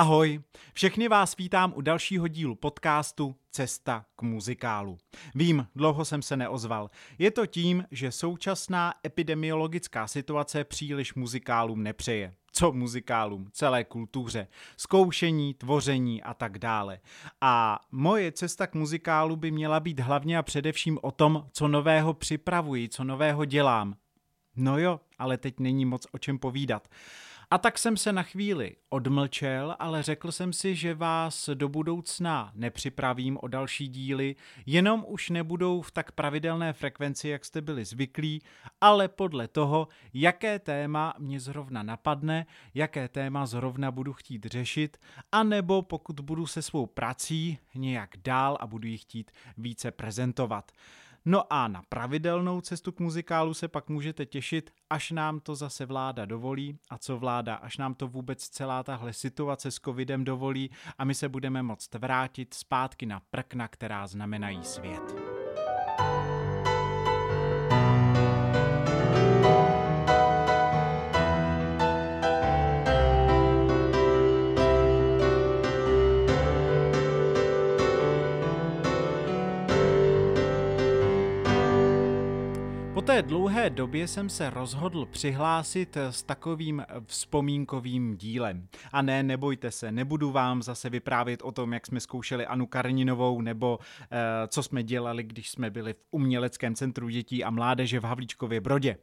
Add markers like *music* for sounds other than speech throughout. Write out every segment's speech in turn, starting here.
Ahoj, všechny vás vítám u dalšího dílu podcastu Cesta k muzikálu. Vím, dlouho jsem se neozval. Je to tím, že současná epidemiologická situace příliš muzikálům nepřeje. Co muzikálům, celé kultuře, zkoušení, tvoření a tak dále. A moje cesta k muzikálu by měla být hlavně a především o tom, co nového připravuji, co nového dělám. No jo, ale teď není moc o čem povídat. A tak jsem se na chvíli odmlčel, ale řekl jsem si, že vás do budoucna nepřipravím o další díly, jenom už nebudou v tak pravidelné frekvenci, jak jste byli zvyklí, ale podle toho, jaké téma mě zrovna napadne, jaké téma zrovna budu chtít řešit, anebo pokud budu se svou prací nějak dál a budu ji chtít více prezentovat. No a na pravidelnou cestu k muzikálu se pak můžete těšit, až nám to zase vláda dovolí. A co vláda, až nám to vůbec celá tahle situace s covidem dovolí a my se budeme moct vrátit zpátky na prkna, která znamenají svět. Dlouhé době jsem se rozhodl přihlásit s takovým vzpomínkovým dílem. A ne, nebojte se, nebudu vám zase vyprávět o tom, jak jsme zkoušeli Anu Karninovou, nebo eh, co jsme dělali, když jsme byli v uměleckém centru dětí a mládeže v Havlíčkově Brodě.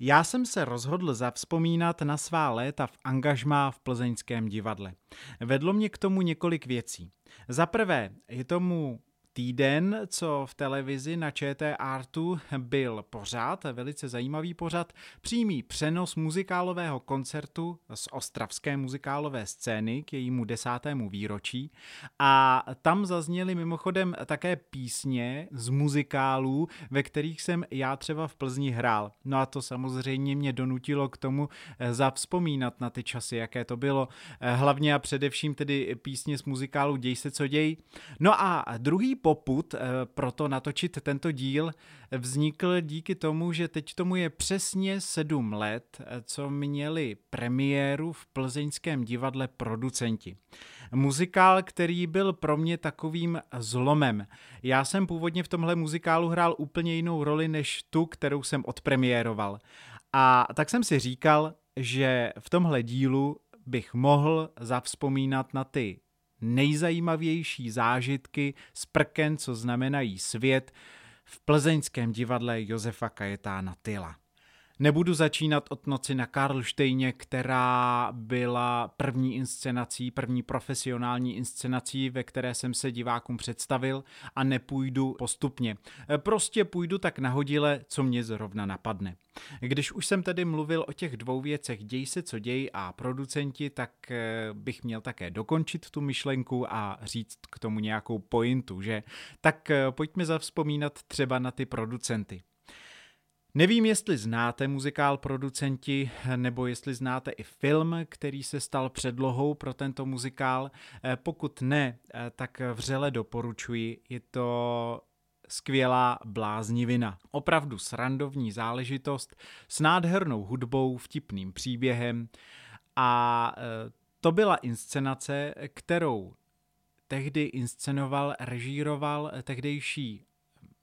Já jsem se rozhodl zavzpomínat na svá léta v angažmá v plzeňském divadle. Vedlo mě k tomu několik věcí. Za prvé, je tomu týden, co v televizi na ČT Artu byl pořád, velice zajímavý pořad, přímý přenos muzikálového koncertu z ostravské muzikálové scény k jejímu desátému výročí a tam zazněly mimochodem také písně z muzikálů, ve kterých jsem já třeba v Plzni hrál. No a to samozřejmě mě donutilo k tomu eh, zavzpomínat na ty časy, jaké to bylo. Eh, hlavně a především tedy písně z muzikálu Děj se co děj. No a druhý poput eh, pro to natočit tento díl vznikl díky tomu, že teď tomu je přesně sedm let, eh, co měli premiéru v plzeňském divadle producenti. Muzikál, který byl pro mě takovým zlomem. Já jsem původně v tomhle muzikálu hrál úplně jinou roli než tu, kterou jsem odpremiéroval. A tak jsem si říkal, že v tomhle dílu bych mohl zavzpomínat na ty nejzajímavější zážitky z prken, co znamenají svět, v plzeňském divadle Josefa Kajetána Tyla. Nebudu začínat od noci na Karlštejně, která byla první inscenací, první profesionální inscenací, ve které jsem se divákům představil a nepůjdu postupně. Prostě půjdu tak nahodile, co mě zrovna napadne. Když už jsem tedy mluvil o těch dvou věcech, děj se co děj a producenti, tak eh, bych měl také dokončit tu myšlenku a říct k tomu nějakou pointu, že? Tak eh, pojďme zavzpomínat třeba na ty producenty. Nevím, jestli znáte muzikál producenti, nebo jestli znáte i film, který se stal předlohou pro tento muzikál. Eh, pokud ne, eh, tak vřele doporučuji. Je to skvělá bláznivina. Opravdu srandovní záležitost s nádhernou hudbou, vtipným příběhem a eh, to byla inscenace, kterou tehdy inscenoval, režíroval tehdejší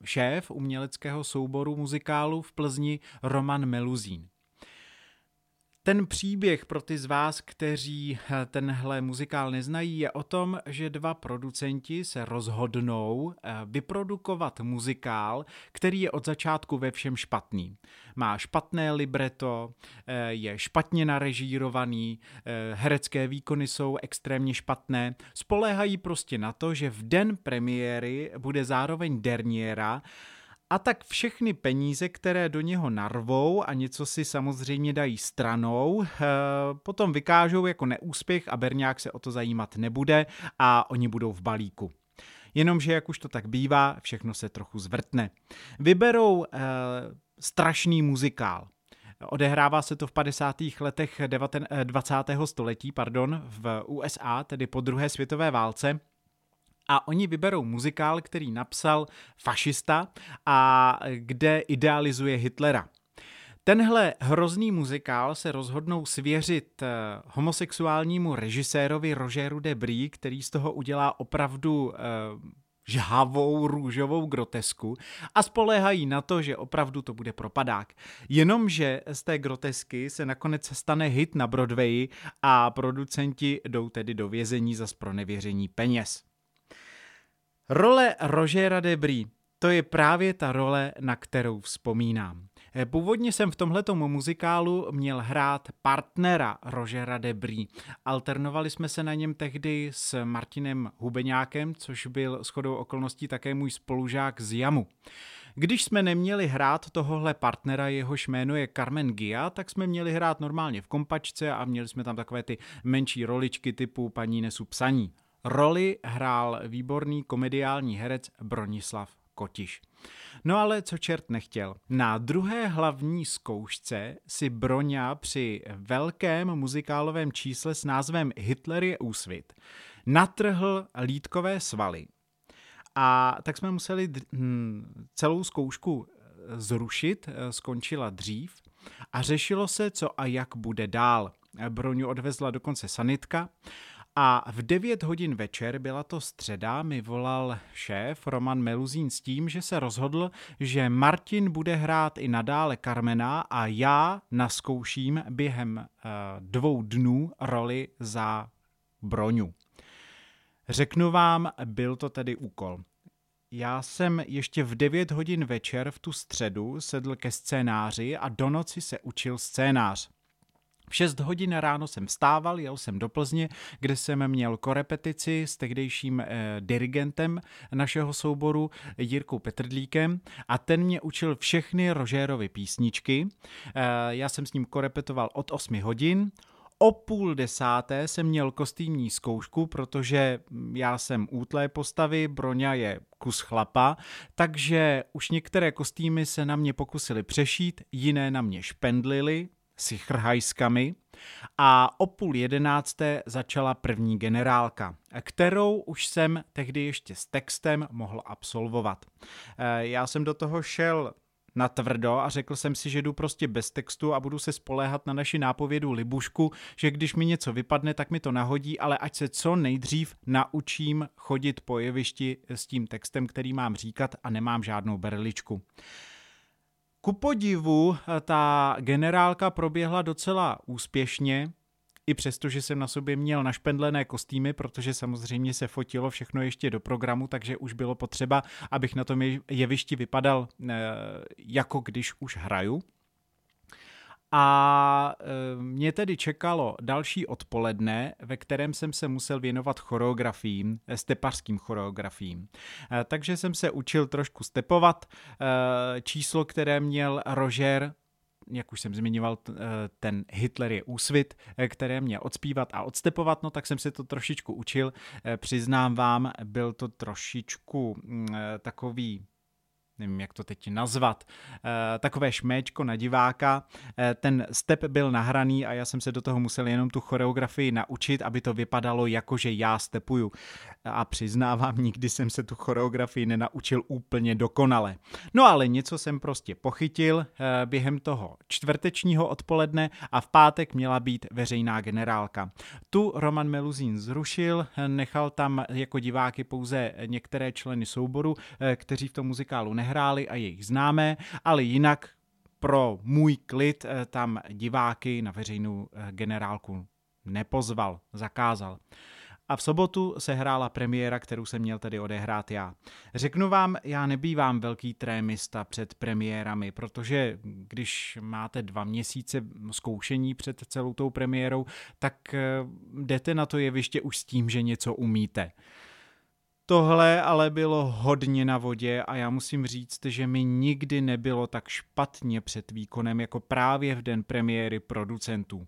šéf uměleckého souboru muzikálu v Plzni Roman Meluzín. Ten příběh pro ty z vás, kteří eh, tenhle muzikál neznají, je o tom, že dva producenti se rozhodnou eh, vyprodukovat muzikál, který je od začátku ve všem špatný. Má špatné libreto, eh, je špatně narežírovaný, herecké výkony jsou extrémně špatné. Spoléhají prostě na to, že v den premiéry bude zároveň derniéra, a tak všechny peníze, které do něho narvou a něco si samozřejmě dají stranou, eh, potom vykážou jako neúspěch a Berňák se o to zajímat nebude a oni budou v balíku. Jenomže, jak už to tak bývá, všechno se trochu zvrtne. Vyberou eh, strašný muzikál. Odehrává se to v 50. letech 20. Eh, století pardon, v USA, tedy po druhé světové válce a oni vyberou muzikál, který napsal fašista a kde idealizuje Hitlera. Tenhle hrozný muzikál se rozhodnou svěřit eh, homosexuálnímu režisérovi Rogeru Debris, který z toho udělá opravdu eh, žhavou růžovou grotesku a spoléhají na to, že opravdu to bude propadák. Jenomže z té grotesky se nakonec stane hit na Broadwayi a producenti jdou tedy do vězení za spronevěření peněz. Role Rogera Debris to je právě ta role, na kterou vzpomínám. Eh, původně jsem v tomhletom muzikálu měl hrát partnera Rožera Debrí. Alternovali jsme se na něm tehdy s Martinem Hubeňákem, což byl shodou okolností také můj spolužák z Jamu. Když jsme neměli hrát tohohle partnera, jehož jméno je Carmen Gia, tak jsme měli hrát normálně v kompačce a měli jsme tam takové ty menší roličky typu paní nesu psaní. Roli hrál výborný komediální herec Bronislav Kotiš. No ale co čert nechtěl. Na druhé hlavní zkoušce si Broňa při velkém muzikálovém čísle s názvem Hitler je úsvit natrhl lítkové svaly. A tak jsme museli hm, celou zkoušku eh, zrušit, eh, skončila dřív a řešilo se, co a jak bude dál. Broňu odvezla dokonce sanitka a v 9 hodin večer, byla to středa, mi volal šéf Roman Meluzín s tím, že se rozhodl, že Martin bude hrát i nadále Carmena a já naskouším během uh, dvou dnů roli za Broňu. Řeknu vám, byl to tedy úkol. Já jsem ještě v 9 hodin večer v tu středu sedl ke scénáři a do noci se učil scénář. V 6 hodin ráno jsem vstával, jel jsem do Plzně, kde jsem měl korepetici s tehdejším eh, dirigentem našeho souboru Jirkou Petrdlíkem a ten mě učil všechny Rožérovy písničky. Eh, já jsem s ním korepetoval od 8 hodin, o půl desáté jsem měl kostýmní zkoušku, protože já jsem útlé postavy, Broňa je kus chlapa, takže už některé kostýmy se na mě pokusili přešít, jiné na mě špendlili, si chrhajskami a o půl jedenácté začala první generálka, kterou už jsem tehdy ještě s textem mohl absolvovat. Eh, já jsem do toho šel na tvrdo a řekl jsem si, že jdu prostě bez textu a budu se spoléhat na naši nápovědu Libušku, že když mi něco vypadne, tak mi to nahodí, ale ať se co nejdřív naučím chodit po jevišti s tím textem, který mám říkat a nemám žádnou berličku. Ku podivu eh, ta generálka proběhla docela úspěšně, i přesto, že jsem na sobě měl našpendlené kostýmy, protože samozřejmě se fotilo všechno ještě do programu, takže už bylo potřeba, abych na tom jevišti vypadal eh, jako když už hraju. A e, mě tedy čekalo další odpoledne, ve kterém jsem se musel věnovat choreografiím, e, stepařským choreografiím. E, takže jsem se učil trošku stepovat. Číslo, které měl Roger, jak už jsem zmiňoval, ten Hitler je úsvit, které mě odspívat a odstepovat, no tak jsem se to trošičku učil. Přiznám vám, byl to trošičku mm, takový nevím, jak to teď nazvat, eh, takové šméčko na diváka. Eh, ten step byl nahraný a já jsem se do toho musel jenom tu choreografii naučit, aby to vypadalo jako, že já stepuju. A přiznávám, nikdy jsem se tu choreografii nenaučil úplně dokonale. No ale něco jsem prostě pochytil eh, během toho čtvrtečního odpoledne a v pátek měla být veřejná generálka. Tu Roman Meluzín zrušil, nechal tam jako diváky pouze některé členy souboru, kteří v tom muzikálu nehráli nehráli a jejich známé, ale jinak pro můj klid eh, tam diváky na veřejnou eh, generálku nepozval, zakázal. A v sobotu se hrála premiéra, kterou jsem měl tedy odehrát já. Řeknu vám, já nebývám velký trémista před premiérami, protože když máte dva měsíce zkoušení před celou tou premiérou, tak eh, jdete na to jeviště už s tím, že něco umíte. Tohle ale bylo hodně na vodě a já musím říct, že mi nikdy nebylo tak špatně před výkonem jako právě v den premiéry producentů.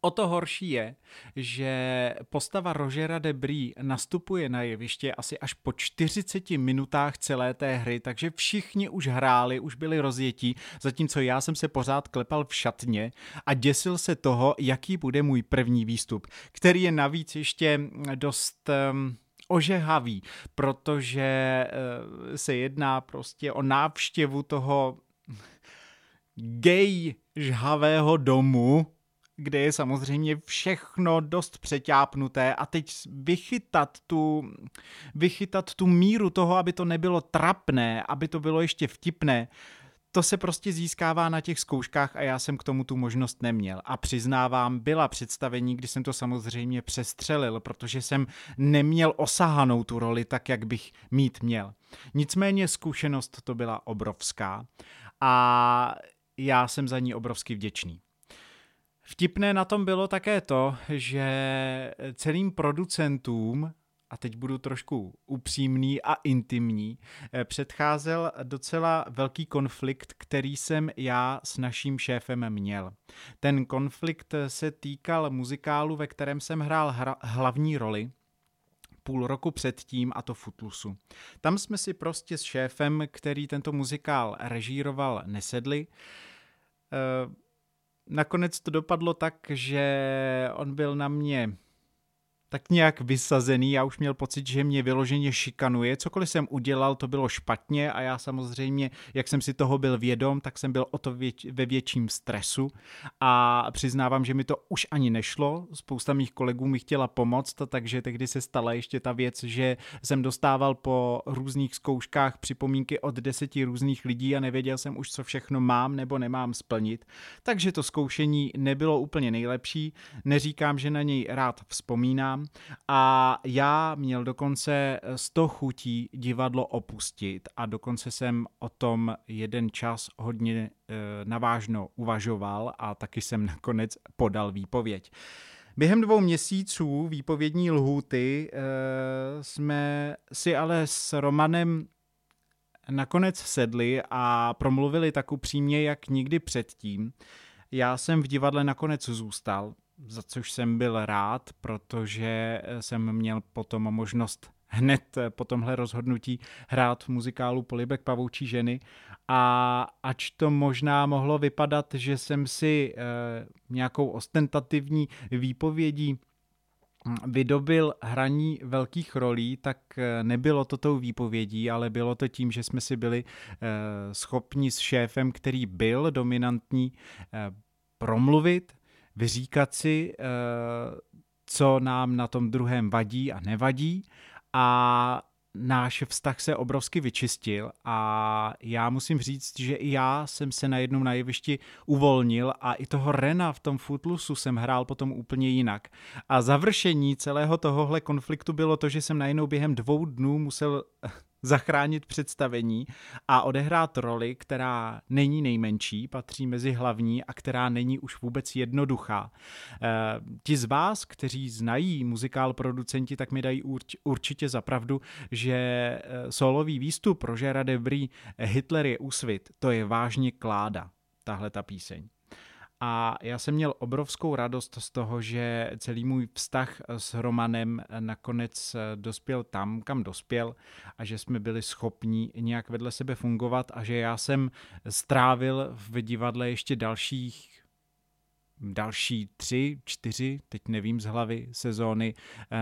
O to horší je, že postava Rogera Debris nastupuje na jeviště asi až po 40 minutách celé té hry, takže všichni už hráli, už byli rozjetí, zatímco já jsem se pořád klepal v šatně a děsil se toho, jaký bude můj první výstup, který je navíc ještě dost... Um, ožehavý, protože eh, se jedná prostě o návštěvu toho gay žhavého domu, kde je samozřejmě všechno dost přeťápnuté a teď vychytat tu, vychytat tu míru toho, aby to nebylo trapné, aby to bylo ještě vtipné, to se prostě získává na těch zkouškách a já jsem k tomu tu možnost neměl. A přiznávám, byla představení, kdy jsem to samozřejmě přestřelil, protože jsem neměl osahanou tu roli tak, jak bych mít měl. Nicméně zkušenost to byla obrovská a já jsem za ní obrovsky vděčný. Vtipné na tom bylo také to, že celým producentům a teď budu trošku upřímný a intimní, eh, předcházel docela velký konflikt, který jsem já s naším šéfem měl. Ten konflikt se týkal muzikálu, ve kterém jsem hrál hra- hlavní roli, půl roku předtím a to Futlusu. Tam jsme si prostě s šéfem, který tento muzikál režíroval, nesedli. E, nakonec to dopadlo tak, že on byl na mě tak nějak vysazený, já už měl pocit, že mě vyloženě šikanuje, cokoliv jsem udělal, to bylo špatně a já samozřejmě, jak jsem si toho byl vědom, tak jsem byl o to věč, ve větším stresu. A přiznávám, že mi to už ani nešlo, spousta mých kolegů mi chtěla pomoct, takže tehdy se stala ještě ta věc, že jsem dostával po různých zkouškách připomínky od deseti různých lidí a nevěděl jsem už, co všechno mám nebo nemám splnit, takže to zkoušení nebylo úplně nejlepší, neříkám, že na něj rád vzpomínám, sám a já měl dokonce 100 chutí divadlo opustit a dokonce jsem o tom jeden čas hodně e, navážno uvažoval a taky jsem nakonec podal výpověď. Během dvou měsíců výpovědní lhůty e, jsme si ale s Romanem nakonec sedli a promluvili tak upřímně, jak nikdy předtím. Já jsem v divadle nakonec zůstal, za což jsem byl rád, protože jsem měl potom možnost hned po tomhle rozhodnutí hrát v muzikálu Polibek pavoučí ženy. A ač to možná mohlo vypadat, že jsem si e, nějakou ostentativní výpovědí hm, vydobil hraní velkých rolí, tak eh, nebylo to tou výpovědí, ale bylo to tím, že jsme si byli schopni s šéfem, který byl dominantní, promluvit, vyříkat si, eh, co nám na tom druhém vadí a nevadí a náš vztah se obrovsky vyčistil a já musím říct, že i já jsem se najednou na jevišti uvolnil a i toho Rena v tom Footlusu jsem hrál potom úplně jinak. A završení celého tohohle konfliktu bylo to, že jsem najednou během dvou dnů musel zachránit představení a odehrát roli, která není nejmenší, patří mezi hlavní a která není už vůbec jednoduchá. E, ti z vás, kteří znají muzikál producenti, tak mi dají urč, určitě zapravdu, že eh, solový výstup Rožera Debry Hitler je úsvit, to je vážně kláda, tahle ta píseň. A já jsem měl obrovskou radost z toho, že celý můj vztah s Romanem nakonec dospěl tam, kam dospěl a že jsme byli schopni nějak vedle sebe fungovat a že já jsem strávil v divadle ještě dalších další tři, čtyři, teď nevím z hlavy, sezóny,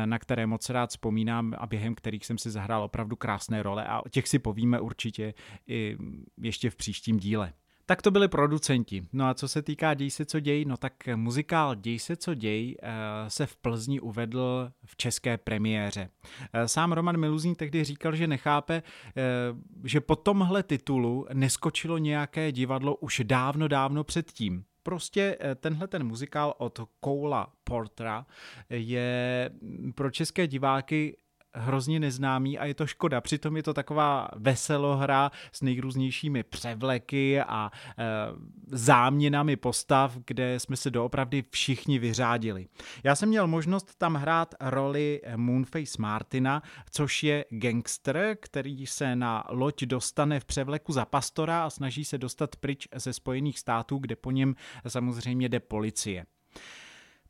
na které moc rád vzpomínám a během kterých jsem si zahrál opravdu krásné role a o těch si povíme určitě i ještě v příštím díle. Tak to byli producenti. No a co se týká Děj se co děj, no tak muzikál Děj se co děj eh, se v Plzni uvedl v české premiéře. Eh, sám Roman Miluzní tehdy říkal, že nechápe, eh, že po tomhle titulu neskočilo nějaké divadlo už dávno, dávno předtím. Prostě tenhle ten muzikál od Koula Portra je pro české diváky hrozně neznámý a je to škoda. Přitom je to taková veselohra s nejrůznějšími převleky a e, záměnami postav, kde jsme se doopravdy všichni vyřádili. Já jsem měl možnost tam hrát roli Moonface Martina, což je gangster, který se na loď dostane v převleku za pastora a snaží se dostat pryč ze Spojených států, kde po něm samozřejmě jde policie.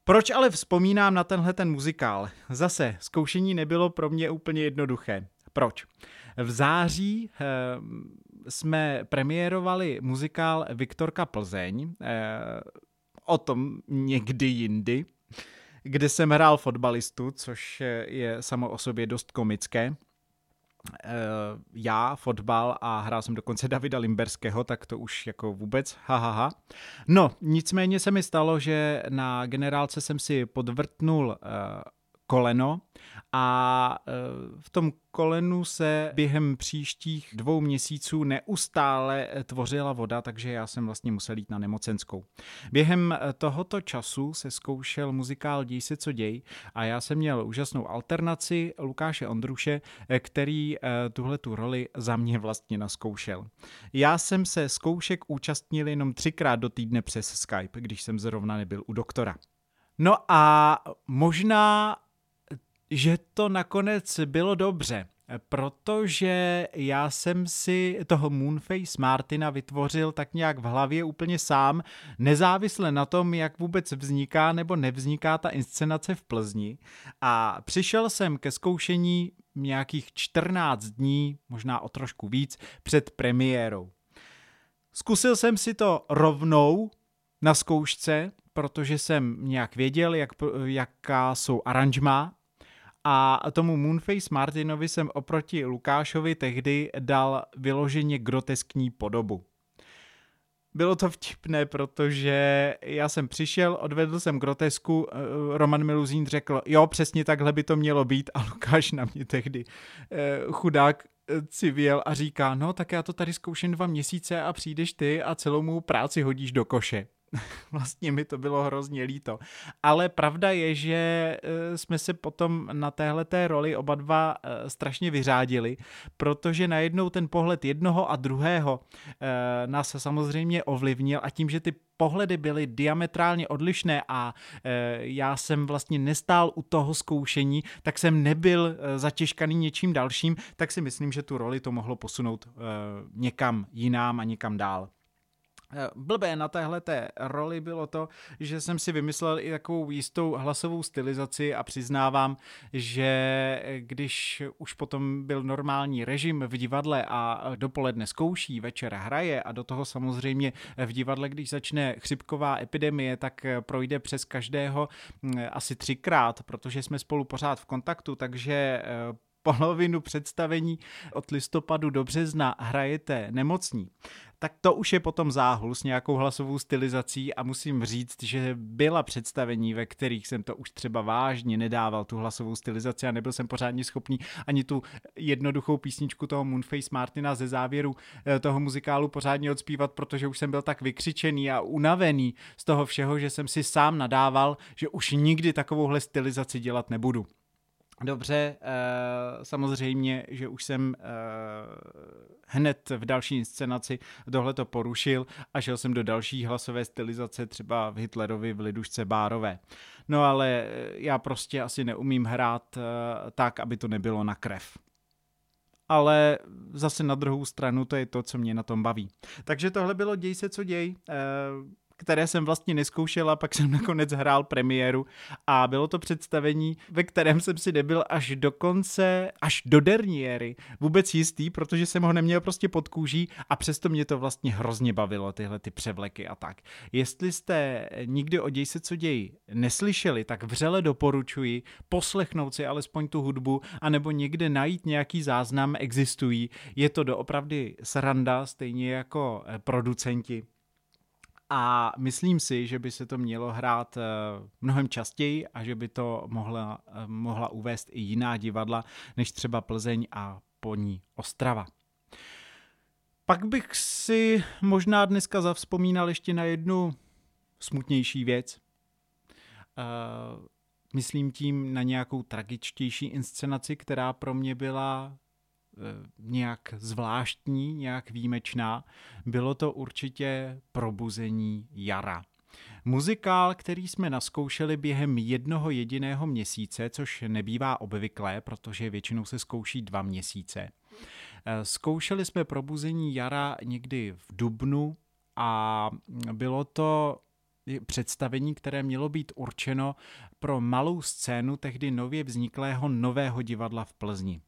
Proč ale vzpomínám na tenhle ten muzikál? Zase, zkoušení nebylo pro mě úplně jednoduché. Proč? V září eh, jsme premiérovali muzikál Viktorka Plzeň, eh, o tom někdy jindy, kde jsem hrál fotbalistu, což je samo o sobě dost komické. Já fotbal a hrál jsem dokonce Davida Limberského, tak to už jako vůbec hahaha. Ha, ha. No, nicméně se mi stalo, že na generálce jsem si podvrtnul koleno a e, v tom kolenu se během příštích dvou měsíců neustále tvořila voda, takže já jsem vlastně musel jít na nemocenskou. Během e, tohoto času se zkoušel muzikál Děj se co děj a já jsem měl úžasnou alternaci Lukáše Ondruše, e, který tuhle tu roli za mě vlastně naskoušel. Já jsem se zkoušek účastnil jenom třikrát do týdne přes Skype, když jsem zrovna nebyl u doktora. No a možná že to nakonec bylo dobře, protože já jsem si toho Moonface Martina vytvořil tak nějak v hlavě úplně sám, nezávisle na tom, jak vůbec vzniká nebo nevzniká ta inscenace v Plzni. A přišel jsem ke zkoušení nějakých 14 dní, možná o trošku víc, před premiérou. Zkusil jsem si to rovnou na zkoušce, protože jsem nějak věděl, jak, jaká jsou aranžma a tomu Moonface Martinovi jsem oproti Lukášovi tehdy dal vyloženě groteskní podobu. Bylo to vtipné, protože já jsem přišel, odvedl jsem grotesku, eh, Roman Miluzín řekl, jo, přesně takhle by to mělo být a Lukáš na mě tehdy eh, chudák eh, civěl a říká, no tak já to tady zkouším dva měsíce a přijdeš ty a celou mou práci hodíš do koše. *laughs* vlastně mi to bylo hrozně líto. Ale pravda je, že eh, jsme se potom na téhle té roli oba dva eh, strašně vyřádili, protože najednou ten pohled jednoho a druhého eh, nás samozřejmě ovlivnil a tím, že ty pohledy byly diametrálně odlišné a já jsem vlastně nestál u toho zkoušení, tak jsem nebyl zatěžkaný něčím dalším, tak si myslím, že tu roli to mohlo posunout někam jinám a někam dál. Eh, blbé na téhle té roli bylo to, že jsem si vymyslel i takovou jistou hlasovou stylizaci a přiznávám, že když už potom byl normální režim v divadle a dopoledne zkouší, večer hraje a do toho samozřejmě v divadle, když začne chřipková epidemie, tak projde přes každého hm, asi třikrát, protože jsme spolu pořád v kontaktu, takže eh, polovinu představení od listopadu do března hrajete nemocní, tak to už je potom záhul s nějakou hlasovou stylizací a musím říct, že byla představení, ve kterých jsem to už třeba vážně nedával, tu hlasovou stylizaci a nebyl jsem pořádně schopný ani tu jednoduchou písničku toho Moonface Martina ze závěru eh, toho muzikálu pořádně odspívat, protože už jsem byl tak vykřičený a unavený z toho všeho, že jsem si sám nadával, že už nikdy takovouhle stylizaci dělat nebudu. Dobře, eh, samozřejmě, že už jsem eh, hned v další inscenaci tohle to porušil a šel jsem do další hlasové stylizace, třeba v Hitlerovi v Lidušce Bárové. No ale eh, já prostě asi neumím hrát tak, aby to nebylo na krev ale zase na druhou stranu to je to, co mě na tom baví. Takže tohle bylo Děj se, co děj které jsem vlastně neskoušel a pak jsem *laughs* nakonec hrál premiéru a bylo to představení, ve kterém jsem si nebyl až do konce, až do derniéry vůbec jistý, protože jsem ho neměl prostě pod kůží a přesto mě to vlastně hrozně bavilo, tyhle ty převleky a tak. Jestli jste nikdy o Děj se co děj neslyšeli, tak vřele doporučuji poslechnout si alespoň tu hudbu anebo někde najít nějaký záznam, existují. Je to doopravdy sranda, stejně jako producenti a myslím si, že by se to mělo hrát eh, mnohem častěji a že by to mohla, eh, mohla uvést i jiná divadla, než třeba Plzeň a po ní Ostrava. Pak bych si možná dneska zavzpomínal ještě na jednu smutnější věc. Uh, myslím tím na nějakou tragičtější inscenaci, která pro mě byla Eh, nějak zvláštní, nějak výjimečná. Bylo to určitě probuzení jara. Muzikál, který jsme naskoušeli během jednoho jediného měsíce, což nebývá obvyklé, protože většinou se zkouší dva měsíce. Eh, zkoušeli jsme probuzení jara někdy v Dubnu a bylo to představení, které mělo být určeno pro malou scénu tehdy nově vzniklého nového divadla v Plzni.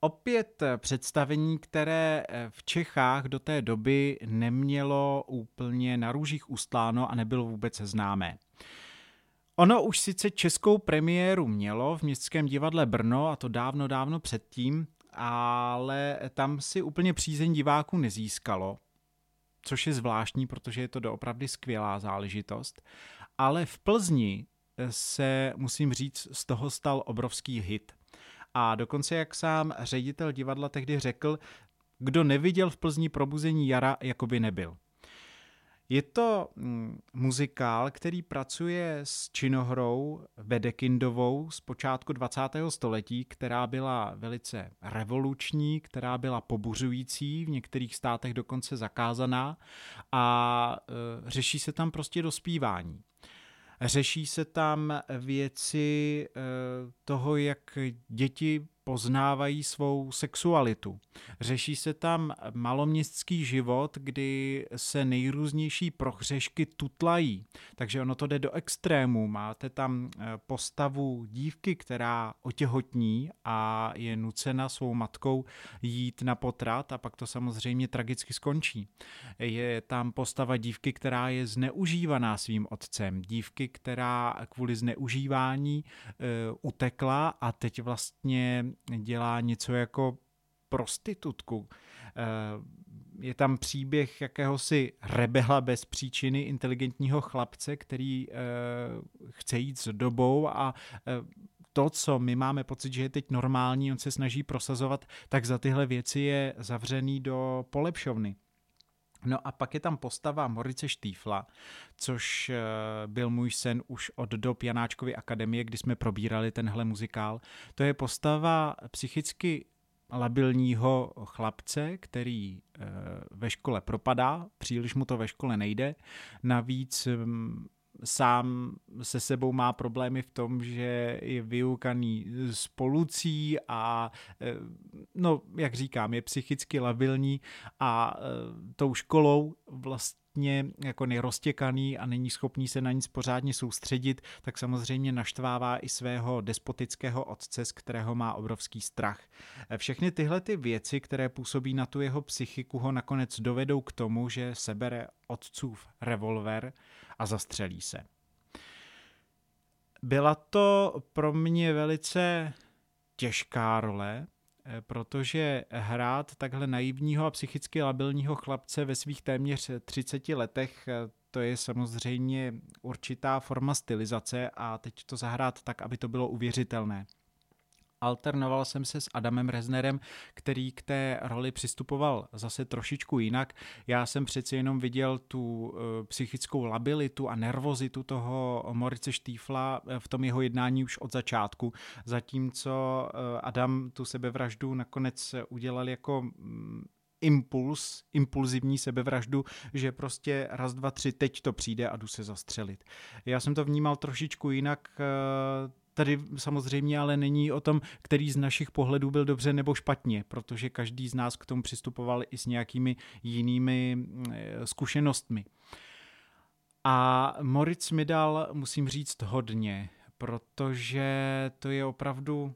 Opět eh, představení, které eh, v Čechách do té doby nemělo úplně na růžích ustláno a nebylo vůbec známé. Ono už sice českou premiéru mělo v Městském divadle Brno, a to dávno, dávno předtím, ale tam si úplně přízeň diváků nezískalo, což je zvláštní, protože je to doopravdy skvělá záležitost. Ale v Plzni se, musím říct, z toho stal obrovský hit. A dokonce, jak sám ředitel divadla tehdy řekl, kdo neviděl v Plzni probuzení jara, jako by nebyl. Je to mm, muzikál, který pracuje s činohrou Vedekindovou z počátku 20. století, která byla velice revoluční, která byla pobuřující, v některých státech dokonce zakázaná a e, řeší se tam prostě dospívání. Řeší se tam věci e, toho, jak děti poznávají svou sexualitu. Řeší se tam maloměstský život, kdy se nejrůznější prohřešky tutlají, takže ono to jde do extrému. Máte tam eh, postavu dívky, která otěhotní a je nucena svou matkou jít na potrat a pak to samozřejmě tragicky skončí. Je tam postava dívky, která je zneužívaná svým otcem, dívky, která kvůli zneužívání uh, utekla a teď vlastně dělá něco jako prostitutku. Eh, je tam příběh jakéhosi rebela bez příčiny, inteligentního chlapce, který eh, chce jít s dobou a eh, to, co my máme pocit, že je teď normální, on se snaží prosazovat, tak za tyhle věci je zavřený do polepšovny. No a pak je tam postava Morice Štýfla, což eh, byl můj sen už od dob Janáčkovy akademie, kdy jsme probírali tenhle muzikál. To je postava psychicky labilního chlapce, který eh, ve škole propadá, příliš mu to ve škole nejde. Navíc mm, sám se sebou má problémy v tom, že je vyukaný spolucí a eh, no, jak říkám, je psychicky labilní a eh, tou školou vlastně jako neroztěkaný a není schopný se na nic pořádně soustředit, tak samozřejmě naštvává i svého despotického otce, z kterého má obrovský strach. Eh, všechny tyhle ty věci, které působí na tu jeho psychiku, ho nakonec dovedou k tomu, že sebere otcův revolver a zastřelí se. Byla to pro mě velice těžká role, eh, protože hrát takhle naivního a psychicky labilního chlapce ve svých téměř 30 letech, eh, to je samozřejmě určitá forma stylizace a teď to zahrát tak, aby to bylo uvěřitelné alternoval jsem se s Adamem Reznerem, který k té roli přistupoval zase trošičku jinak. Já jsem přeci jenom viděl tu eh, psychickou labilitu a nervozitu toho Morice Štífla eh, v tom jeho jednání už od začátku, zatímco eh, Adam tu sebevraždu nakonec udělal jako mm, impuls, impulzivní sebevraždu, že prostě raz, dva, tři, teď to přijde a jdu se zastřelit. Já jsem to vnímal trošičku jinak, Tady samozřejmě ale není o tom, který z našich pohledů byl dobře nebo špatně, protože každý z nás k tomu přistupoval i s nějakými jinými eh, zkušenostmi. A Moritz mi dal, musím říct, hodně, protože to je opravdu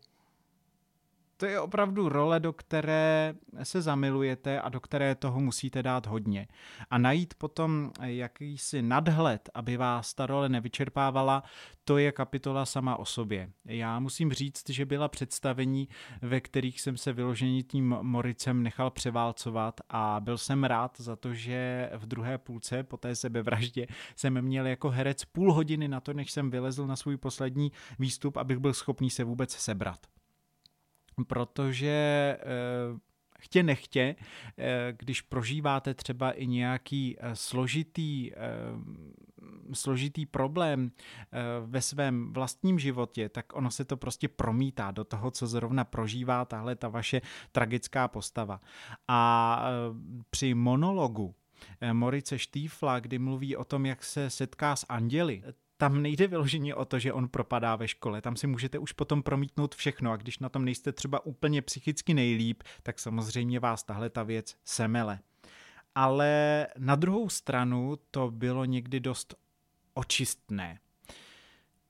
to je opravdu role, do které se zamilujete a do které toho musíte dát hodně. A najít potom jakýsi nadhled, aby vás ta role nevyčerpávala, to je kapitola sama o sobě. Já musím říct, že byla představení, ve kterých jsem se vyloženě tím Moricem nechal převálcovat a byl jsem rád za to, že v druhé půlce po té sebevraždě jsem měl jako herec půl hodiny na to, než jsem vylezl na svůj poslední výstup, abych byl schopný se vůbec sebrat protože eh, chtě nechtě, eh, když prožíváte třeba i nějaký eh, složitý, složitý problém ve svém vlastním životě, tak ono se to prostě promítá do toho, co zrovna prožívá tahle ta vaše tragická postava. A při monologu Morice Štýfla, kdy mluví o tom, jak se setká s anděli, tam nejde vyloženě o to, že on propadá ve škole, tam si můžete už potom promítnout všechno a když na tom nejste třeba úplně psychicky nejlíp, tak samozřejmě vás tahle ta věc semele. Ale na druhou stranu to bylo někdy dost očistné.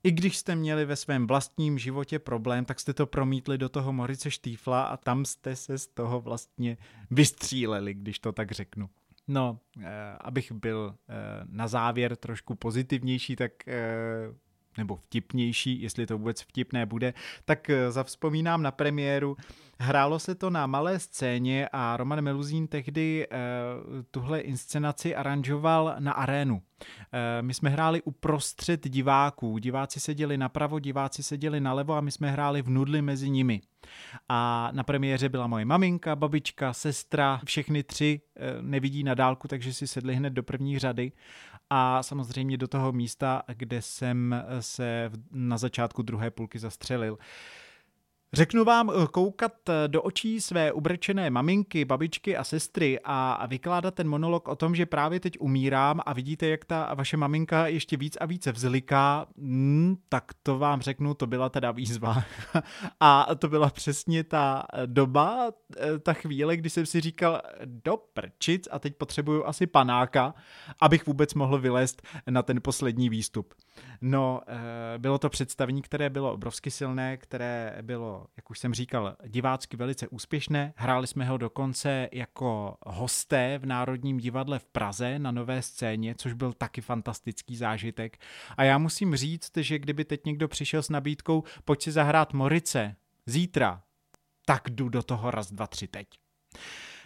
I když jste měli ve svém vlastním životě problém, tak jste to promítli do toho Morice Štýfla a tam jste se z toho vlastně vystříleli, když to tak řeknu. No, eh, abych byl eh, na závěr trošku pozitivnější, tak eh, nebo vtipnější, jestli to vůbec vtipné bude, tak eh, zavzpomínám na premiéru. Hrálo se to na malé scéně a Roman Meluzín tehdy eh, tuhle inscenaci aranžoval na arénu. Eh, my jsme hráli uprostřed diváků. Diváci seděli napravo, diváci seděli nalevo a my jsme hráli v nudli mezi nimi. A na premiéře byla moje maminka, babička, sestra, všechny tři eh, nevidí na dálku, takže si sedli hned do první řady a samozřejmě do toho místa, kde jsem se na začátku druhé půlky zastřelil. Řeknu vám eh, koukat eh, do očí své ubrčené maminky, babičky a sestry a vykládat ten monolog o tom, že právě teď umírám a vidíte, jak ta vaše maminka ještě víc a více vzliká, hmm, tak to vám řeknu, to byla teda výzva. *laughs* a to byla přesně ta doba, eh, ta chvíle, kdy jsem si říkal, do prčic a teď potřebuju asi panáka, abych vůbec mohl vylézt na ten poslední výstup. No, bylo to představení, které bylo obrovsky silné, které bylo jak už jsem říkal, divácky velice úspěšné. Hráli jsme ho dokonce jako hosté v Národním divadle v Praze na nové scéně, což byl taky fantastický zážitek. A já musím říct, že kdyby teď někdo přišel s nabídkou, pojď si zahrát Morice zítra, tak jdu do toho raz, dva, tři teď.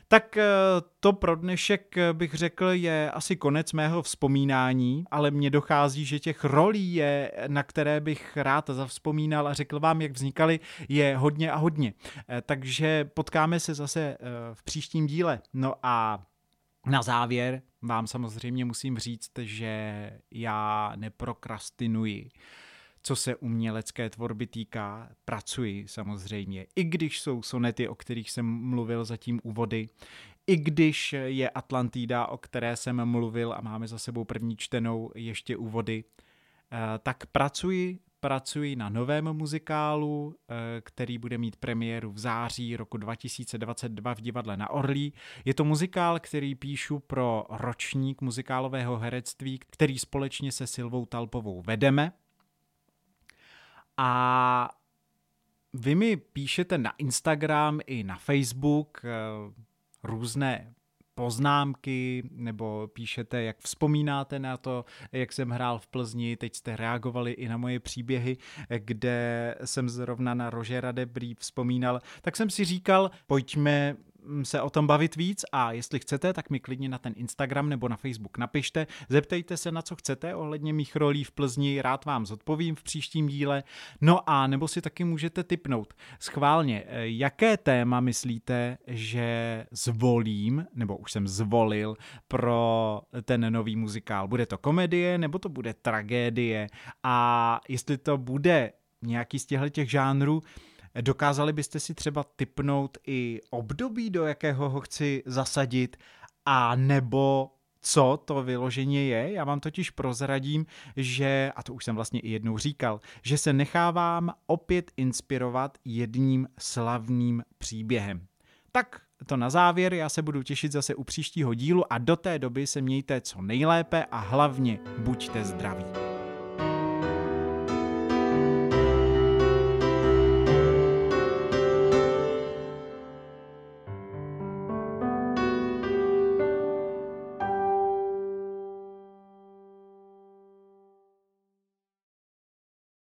Tak eh, to pro dnešek eh, bych řekl je asi konec mého vzpomínání, ale mně dochází, že těch rolí je, na které bych rád zavzpomínal a řekl vám, jak vznikaly, je hodně a hodně. Eh, takže potkáme se zase v příštím díle. No a na závěr vám samozřejmě musím říct, že já neprokrastinuji co se umělecké tvorby týká, pracuji samozřejmě. I když jsou sonety, o kterých jsem mluvil zatím úvody, i když je Atlantida, o které jsem mluvil a máme za sebou první čtenou ještě úvody, eh, tak pracuji, pracuji na novém muzikálu, eh, který bude mít premiéru v září roku 2022 v divadle na Orlí. Je to muzikál, který píšu pro ročník muzikálového herectví, který společně se Silvou Talpovou vedeme. A vy mi píšete na Instagram i na Facebook eh, různé poznámky, nebo píšete, jak vzpomínáte na to, jak jsem hrál v Plzni, teď jste reagovali i na moje příběhy, kde jsem zrovna na Rožera Debrý vzpomínal, tak jsem si říkal, pojďme se o tom bavit víc. A jestli chcete, tak mi klidně na ten Instagram nebo na Facebook napište, zeptejte se na co chcete ohledně mých rolí v Plzni, rád vám zodpovím v příštím díle. No a nebo si taky můžete typnout. Schválně, eh, jaké téma myslíte, že zvolím, nebo už jsem zvolil pro ten nový muzikál. Bude to komedie nebo to bude tragédie? A jestli to bude nějaký z těchto těch žánrů, Dokázali byste si třeba typnout i období, do jakého ho chci zasadit, a nebo co to vyloženě je. Já vám totiž prozradím, že, a to už jsem vlastně i jednou říkal, že se nechávám opět inspirovat jedním slavným příběhem. Tak to na závěr, já se budu těšit zase u příštího dílu a do té doby se mějte co nejlépe a hlavně buďte zdraví.